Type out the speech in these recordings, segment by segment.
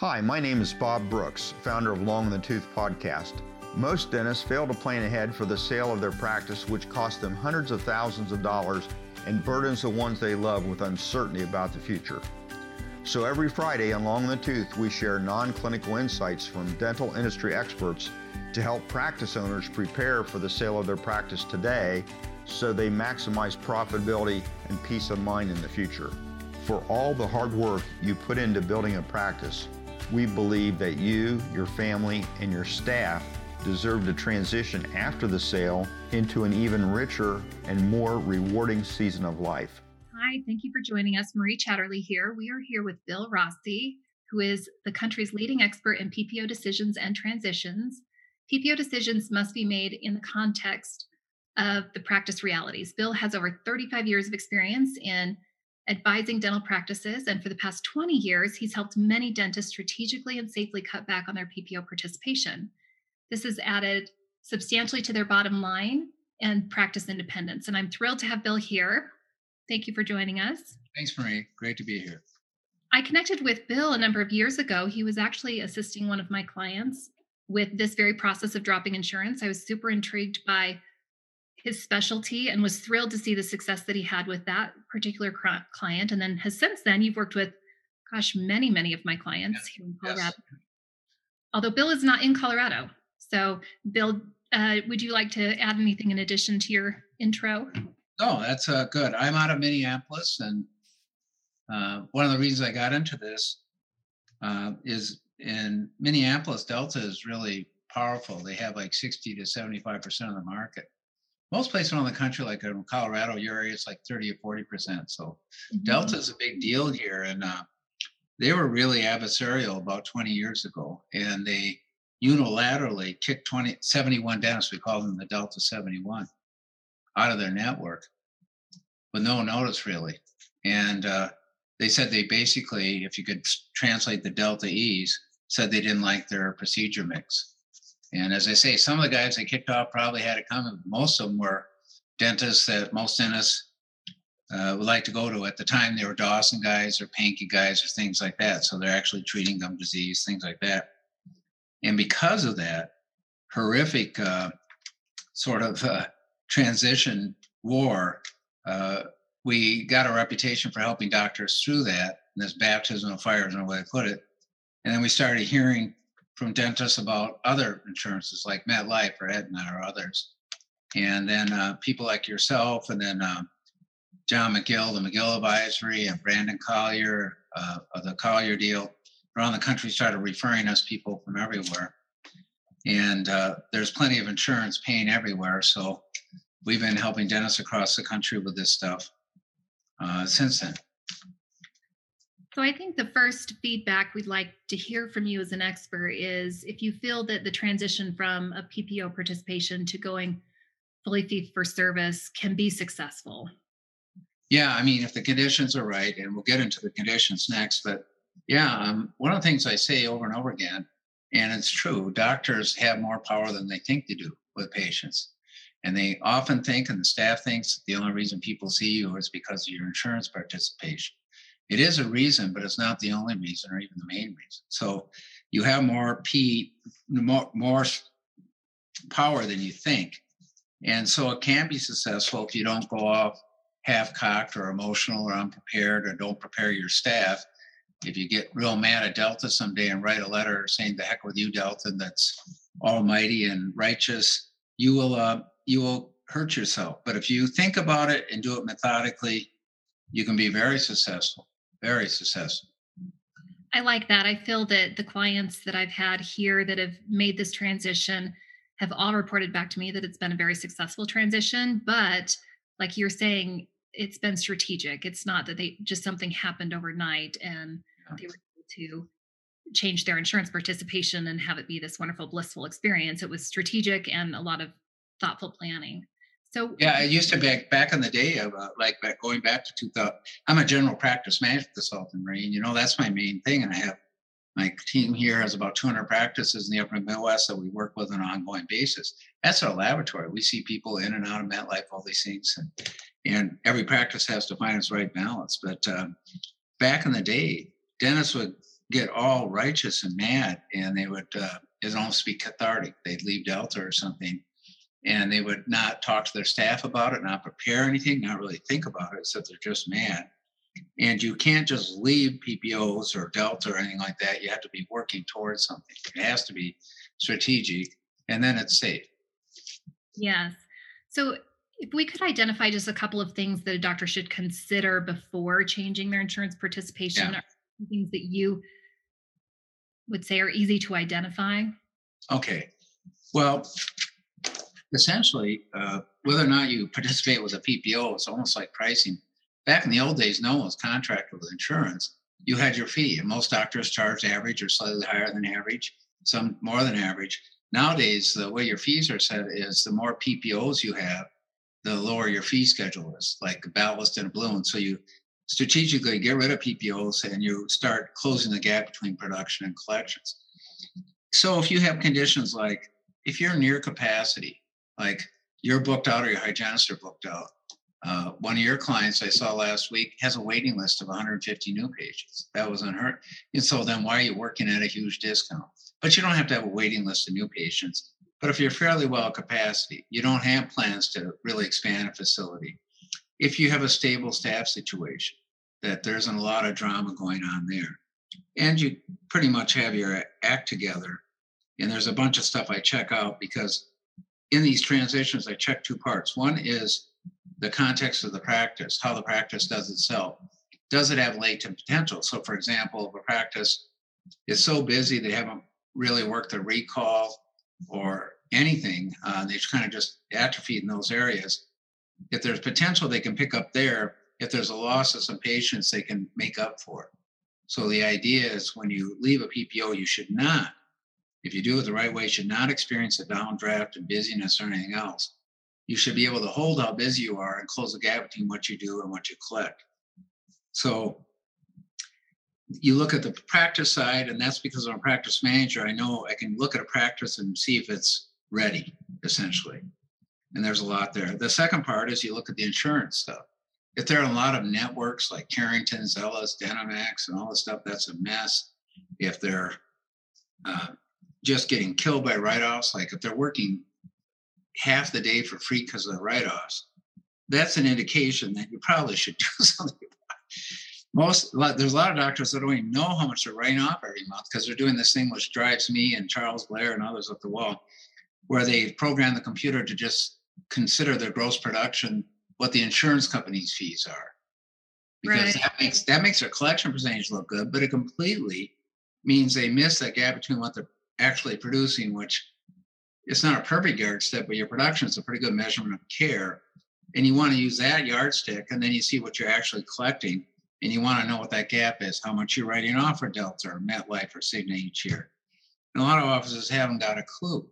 Hi, my name is Bob Brooks, founder of Long the Tooth podcast. Most dentists fail to plan ahead for the sale of their practice, which costs them hundreds of thousands of dollars and burdens the ones they love with uncertainty about the future. So every Friday on Long the Tooth, we share non clinical insights from dental industry experts to help practice owners prepare for the sale of their practice today so they maximize profitability and peace of mind in the future. For all the hard work you put into building a practice, we believe that you, your family, and your staff deserve to transition after the sale into an even richer and more rewarding season of life. Hi, thank you for joining us. Marie Chatterley here. We are here with Bill Rossi, who is the country's leading expert in PPO decisions and transitions. PPO decisions must be made in the context of the practice realities. Bill has over 35 years of experience in advising dental practices, and for the past 20 years, he's helped many dentists strategically and safely cut back on their PPO participation. This has added substantially to their bottom line and practice independence. And I'm thrilled to have Bill here. Thank you for joining us. Thanks, Marie. Great to be here. I connected with Bill a number of years ago. He was actually assisting one of my clients with this very process of dropping insurance. I was super intrigued by his specialty and was thrilled to see the success that he had with that particular client. And then has since then, you've worked with, gosh, many, many of my clients yes. here in Colorado. Yes. Although Bill is not in Colorado. So, Bill, uh, would you like to add anything in addition to your intro? No, that's uh, good. I'm out of Minneapolis. And uh, one of the reasons I got into this uh, is in Minneapolis, Delta is really powerful. They have like 60 to 75% of the market most places around the country, like in Colorado, your area, it's like 30 or 40 percent. So mm-hmm. Delta is a big deal here, and uh, they were really adversarial about 20 years ago, and they unilaterally kicked 20, 71 dentists. We call them the Delta 71 out of their network with no notice really, and uh, they said they basically, if you could translate the Delta E's, said they didn't like their procedure mix. And as I say, some of the guys they kicked off probably had it coming. Most of them were dentists that most dentists uh, would like to go to. At the time, they were Dawson guys or Pankey guys or things like that. So they're actually treating gum disease, things like that. And because of that horrific uh, sort of uh, transition war, uh, we got a reputation for helping doctors through that. And this baptism of fire is no way to put it. And then we started hearing from dentists about other insurances like MetLife or Aetna or others. And then uh, people like yourself, and then um, John McGill, the McGill Advisory, and Brandon Collier uh, of the Collier deal around the country started referring us people from everywhere. And uh, there's plenty of insurance paying everywhere. So we've been helping dentists across the country with this stuff uh, since then. So I think the first feedback we'd like to hear from you as an expert is if you feel that the transition from a PPO participation to going fully fee for service can be successful. Yeah, I mean, if the conditions are right, and we'll get into the conditions next, but yeah, um, one of the things I say over and over again, and it's true, doctors have more power than they think they do with patients. And they often think, and the staff thinks, the only reason people see you is because of your insurance participation it is a reason, but it's not the only reason or even the main reason. So you have more P, more, more power than you think. And so it can be successful if you don't go off half cocked or emotional or unprepared or don't prepare your staff. If you get real mad at Delta someday and write a letter saying the heck with you, Delta, that's almighty and righteous, you will uh, you will hurt yourself. But if you think about it and do it methodically, you can be very successful very successful. I like that. I feel that the clients that I've had here that have made this transition have all reported back to me that it's been a very successful transition. But like you're saying, it's been strategic. It's not that they just something happened overnight and they were able to change their insurance participation and have it be this wonderful, blissful experience. It was strategic and a lot of thoughtful planning. So yeah, I used to back back in the day of uh, like back going back to 2000. I'm a general practice manager at the Salt and Marine. You know that's my main thing, and I have my team here has about 200 practices in the Upper Midwest that we work with on an ongoing basis. That's our laboratory. We see people in and out of MetLife, all these things, and and every practice has to find its right balance. But um, back in the day, dentists would get all righteous and mad, and they would uh, it almost be cathartic. They'd leave Delta or something, and they would not talk to their staff about it, not prepare anything, not really think about it, except they're just mad. And you can't just leave PPOs or Delta or anything like that. You have to be working towards something. It has to be strategic, and then it's safe. Yes. So if we could identify just a couple of things that a doctor should consider before changing their insurance participation, Yeah. things that you would say are easy to identify. Okay. Well, essentially, uh, whether or not you participate with a PPO, it's almost like pricing. Back in the old days, no one was contracted with insurance. You had your fee, and most doctors charge average or slightly higher than average, some more than average. Nowadays, the way your fees are set is the more PPOs you have, the lower your fee schedule is, like a ballast and a balloon. So you strategically get rid of PPOs and you start closing the gap between production and collections. So if you have conditions like if you're near capacity, like you're booked out or your hygienists are booked out, uh, one of your clients I saw last week has a waiting list of 150 new patients. That was unheard. And so then why are you working at a huge discount? But you don't have to have a waiting list of new patients. But if you're fairly well capacity, you don't have plans to really expand a facility. If you have a stable staff situation, that there isn't a lot of drama going on there, and you pretty much have your act together, and there's a bunch of stuff I check out because in these transitions, I check two parts. One is the context of the practice, how the practice does itself. Does it have latent potential? So, for example, if a practice is so busy they haven't really worked the recall or anything, uh, they've kind of just atrophied in those areas. If there's potential they can pick up there, if there's a loss of some patients, they can make up for it. So the idea is when you leave a PPO, you should not, if you do it the right way, should not experience a downdraft and busyness or anything else. You should be able to hold how busy you are and close the gap between what you do and what you collect. So you look at the practice side, and that's because I'm a practice manager. I know I can look at a practice and see if it's ready, essentially. And there's a lot there. The second part is you look at the insurance stuff. If there are a lot of networks like Careington, Zelis, DenteMax, and all this stuff, that's a mess. If they're uh, just getting killed by write-offs, like if they're working half the day for free because of the write-offs, that's an indication that you probably should do something. Most there's a lot of doctors that don't even know how much they're writing off every month because they're doing this thing which drives me and Charles Blair and others up the wall, where they program the computer to just consider their gross production what the insurance company's fees are because Right. that makes that makes their collection percentage look good but it completely means they miss that gap between what they're actually producing which it's not a perfect yardstick but your production is a pretty good measurement of care. And you want to use that yardstick and then you see what you're actually collecting and you want to know what that gap is how much you're writing off for delta or metlife or cigna each year. And a lot of offices haven't got a clue.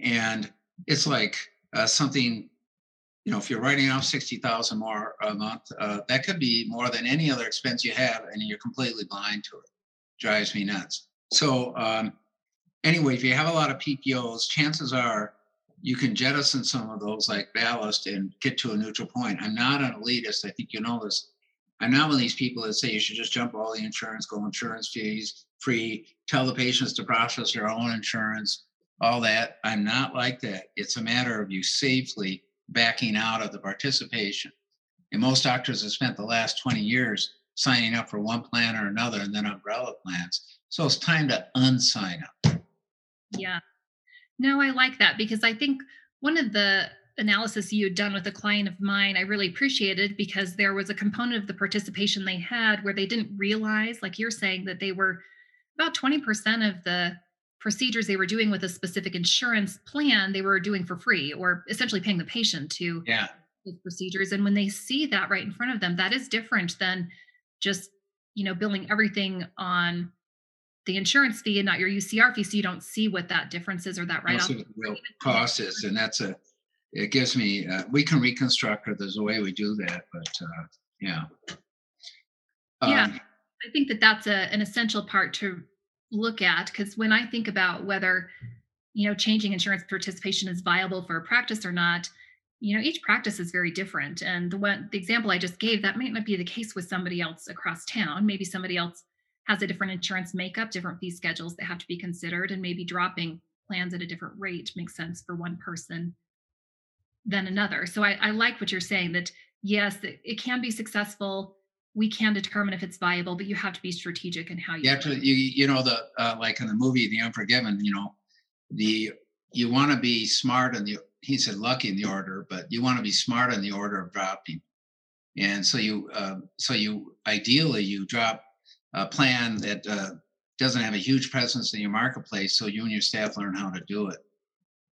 And it's like uh, something you know if you're writing off 60000 more a month uh, that could be more than any other expense you have and you're completely blind to it. Drives me nuts. So um, anyway if you have a lot of ppos chances are you can jettison some of those like ballast and get to a neutral point i'm not an elitist i think you know this i'm not one of these people that say you should just jump all the insurance go insurance fees free tell the patients to process their own insurance all that. I'm not like that. It's a matter of you safely backing out of the participation. And most doctors have spent the last 20 years signing up for one plan or another and then umbrella plans. So it's time to unsign up. Yeah. No, I like that because I think one of the analysis you had done with a client of mine, I really appreciated because there was a component of the participation they had where they didn't realize, like you're saying, that they were about 20% of the procedures they were doing with a specific insurance plan, they were doing for free or essentially paying the patient to Yeah. those procedures. And when they see that right in front of them, that is different than just, you know, billing everything on the insurance fee and not your UCR fee. So you don't see what that difference is or that write off. real cost is. And that's a, it gives me, uh, we can reconstruct it. There's a way we do that, but uh, yeah. Yeah. Um, I think that that's a, an essential part to look at because when I think about whether, you know, changing insurance participation is viable for a practice or not, you know, each practice is very different. And the one, the example I just gave, that might not be the case with somebody else across town. Maybe somebody else has a different insurance makeup, different fee schedules that have to be considered, and maybe dropping plans at a different rate makes sense for one person than another. So I, I like what you're saying that yes, it, it, can be successful. We can determine if it's viable, but you have to be strategic in how you. You have to, you, you know, the uh, like in the movie The Unforgiven, you know, the you want to be smart in the he said lucky in the order, but you want to be smart in the order of dropping. And so you uh, so you ideally you drop a plan that uh, doesn't have a huge presence in your marketplace, so you and your staff learn how to do it.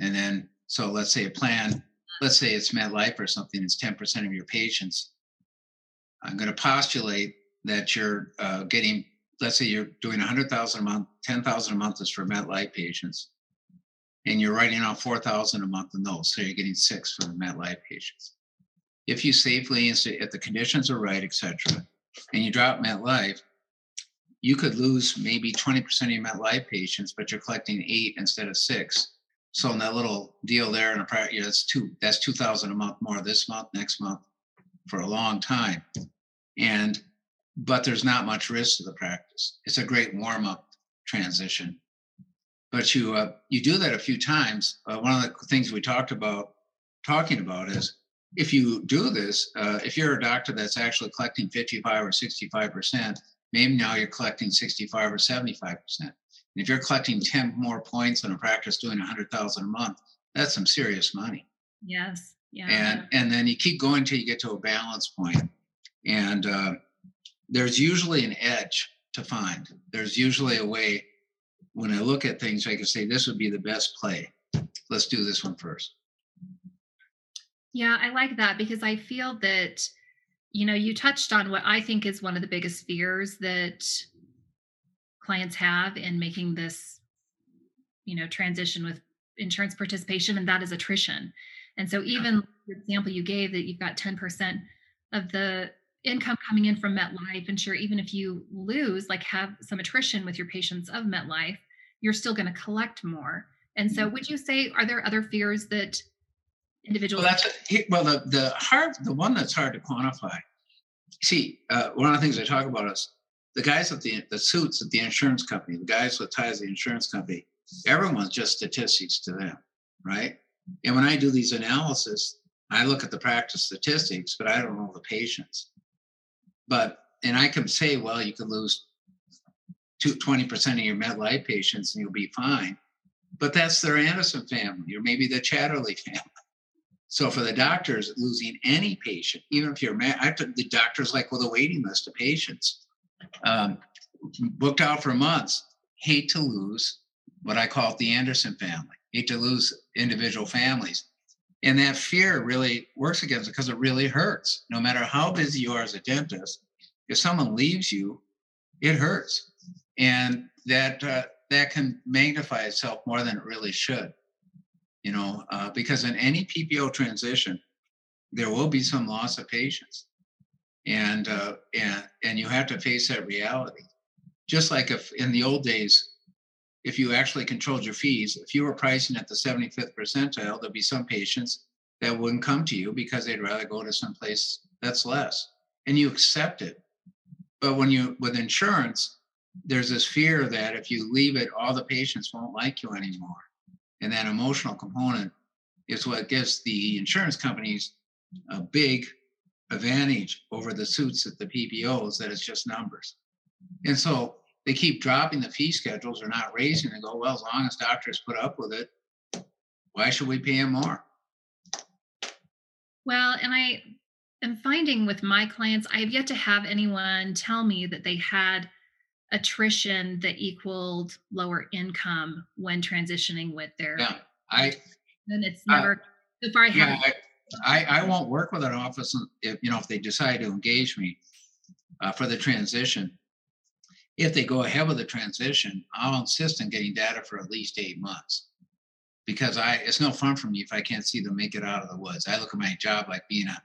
And then so let's say a plan, let's say it's MetLife or something, it's 10% of your patients. I'm going to postulate that you're uh, getting, let's say you're doing 100,000 a month, 10,000 a month is for MetLife patients and you're writing out 4000 a month in those so you're getting six for the MetLife patients if you safely if the conditions are right etc and you drop MetLife you could lose maybe 20% of your MetLife patients but you're collecting eight instead of six. So in that little deal there in a prior that's two that's 2000 a month more this month next month for a long time. And but there's not much risk to the practice. It's a great warm up transition. But you uh, you do that a few times. Uh, one of the things we talked about talking about is if you do this, uh, if you're a doctor that's actually collecting 55 or 65 percent, maybe now you're collecting 65 or 75 percent. If you're collecting 10 more points in a practice doing 100,000 a month, that's some serious money. Yes. Yeah. And and then you keep going till you get to a balance point. point, and uh, there's usually an edge to find. There's usually a way when I look at things, I can say this would be the best play. Let's do this one first. Yeah, I like that because I feel that, you know, you touched on what I think is one of the biggest fears that clients have in making this, you know, transition with insurance participation, and that is attrition. And so, even the example you gave that you've got 10% of the income coming in from MetLife, and sure, even if you lose, like have some attrition with your patients of MetLife, you're still going to collect more. And so, mm-hmm. would you say are there other fears that individuals? Well, that's a, well the the hard the one that's hard to quantify. See, uh, one of the things I talk about is the guys at the the suits at the insurance company, the guys with ties to the insurance company. Everyone's just statistics to them, right? And when I do these analysis, I look at the practice statistics, but I don't know the patients. But and I can say, well, you could lose 20% of your MetLife patients and you'll be fine. But that's their Anderson family or maybe the Chatterley family. So for the doctors, losing any patient, even if you're, I took the doctors like with a waiting list of patients, um, booked out for months, hate to lose what I call it the Anderson family, hate to lose individual families. And that fear really works against it because it really hurts. No matter how busy you are as a dentist, if someone leaves you, it hurts. And that uh, that can magnify itself more than it really should. You know, uh, because in any PPO transition, there will be some loss of patients, and uh, and and you have to face that reality. Just like if in the old days, if you actually controlled your fees, if you were pricing at the 75th percentile, there'd be some patients that wouldn't come to you because they'd rather go to some place that's less. And you accept it. But when you with insurance, there's this fear that if you leave it, all the patients won't like you anymore. And that emotional component is what gives the insurance companies a big advantage over the suits at the PPOs that it's just numbers. And so they keep dropping the fee schedules or not raising and go, well, as long as doctors put up with it, why should we pay them more? Well, and I am finding with my clients, I have yet to have anyone tell me that they had attrition that equaled lower income when transitioning with their yeah i and it's never uh, so far i yeah, I, I, I won't work with an office if you know if they decide to engage me uh, for the transition. If they go ahead with the transition i'll insist on getting data for at least eight months. Because i it's no fun for me if i can't see them make it out of the woods. I look at my job like being a,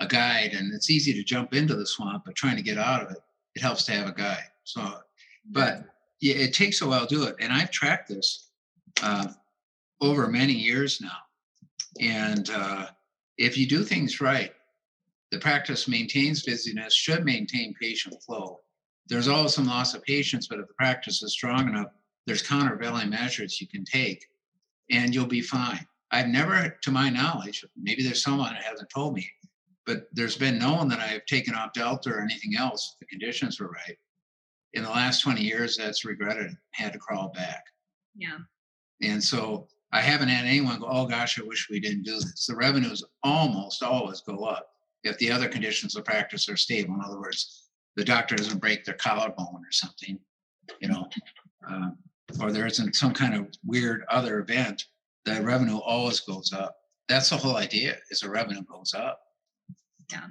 a guide and it's easy to jump into the swamp but trying to get out of it it helps to have a guide so, but yeah, it takes a while to do it. And I've tracked this uh, over many years now. And uh, if you do things right, the practice maintains busyness, should maintain patient flow. there's always some loss of patients, but if the practice is strong enough, there's countervailing measures you can take and you'll be fine. I've never, to my knowledge, maybe there's someone that hasn't told me, but there's been no one that I've taken off Delta or anything else. The conditions were right. In the last 20 years, that's regretted, had to crawl back. Yeah. And so I haven't had anyone go, oh gosh, I wish we didn't do this. The revenues almost always go up if the other conditions of practice are stable. In other words, the doctor doesn't break their collarbone or something, you know, uh, or there isn't some kind of weird other event, the revenue always goes up. That's the whole idea is the revenue goes up. Yeah.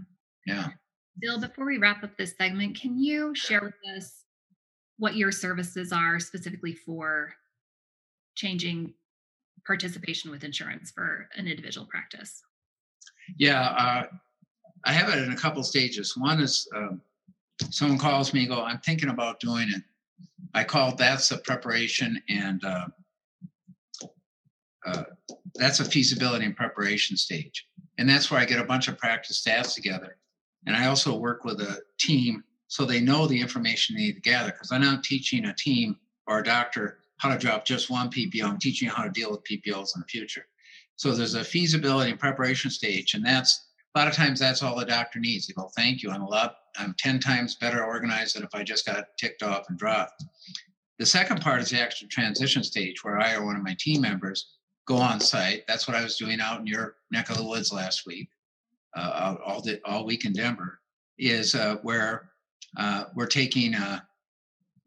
Yeah. Bill, before we wrap up this segment, can you share with us what your services are specifically for changing participation with insurance for an individual practice? Yeah, uh, I have it in a couple stages. One is um, someone calls me go, I'm thinking about doing it. I call that's a preparation and uh, uh, that's a feasibility and preparation stage. And that's where I get a bunch of practice staffs together. And I also work with a team so they know the information they need to gather because I'm not teaching a team or a doctor how to drop just one PPO. I'm teaching how to deal with PPOs in the future. So there's a feasibility and preparation stage, and that's a lot of times that's all the doctor needs. They go, "Thank you, I'm a lot, I'm ten times better organized than if I just got ticked off and dropped." The second part is the actual transition stage, where I or one of my team members go on site. That's what I was doing out in your neck of the woods last week, uh, all the, all week in Denver. Is uh, where uh, we're taking uh,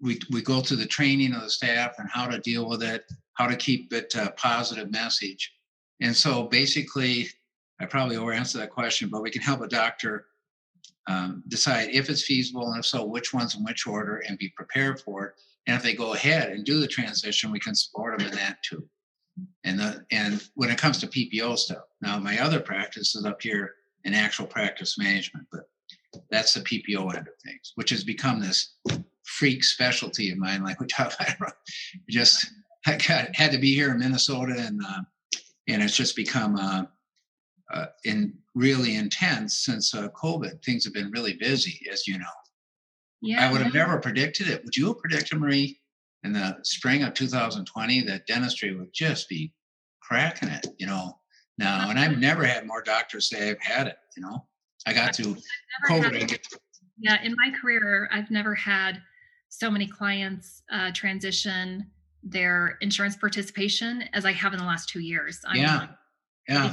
we, we go through the training of the staff and how to deal with it, how to keep it a positive message. And so basically, I probably over answered that question, but we can help a doctor um, decide if it's feasible and if so, which ones in which order and be prepared for it. And if they go ahead and do the transition, we can support them in that too. And the, and when it comes to PPO stuff, now my other practice is up here in actual practice management, but that's the PPO end of things, which has become this freak specialty of mine. Like we talk about, just I got, had to be here in Minnesota, and uh, and it's just become uh, uh, in really intense since uh, COVID. Things have been really busy, as you know. Yeah, I would have never predicted it. Would you have predicted, Marie, in the spring of 2020 that dentistry would just be cracking it? You know, now, and I've never had more doctors say I've had it. You know, I got to COVID. yeah, in my career, I've never had so many clients uh, transition their insurance participation as I have in the last two years. I'm yeah. Yeah.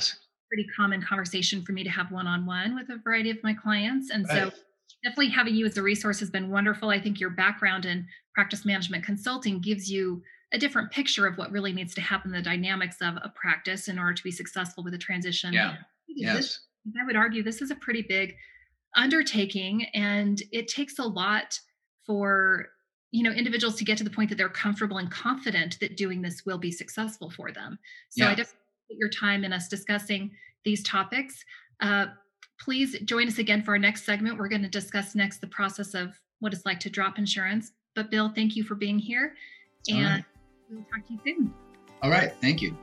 Pretty common conversation for me to have one on one with a variety of my clients. And right. so definitely having you as a resource has been wonderful. I think your background in practice management consulting gives you a different picture of what really needs to happen, the dynamics of a practice in order to be successful with a transition. Yeah. Yes. I would argue this is a pretty big undertaking and it takes a lot for you know individuals to get to the point that they're comfortable and confident that doing this will be successful for them. So yeah. i just your time in us discussing these topics. Uh, please join us again for our next segment. We're going to discuss next the process of what it's like to drop insurance. But bill thank you for being here and right. we'll talk to you soon. All right. Thank you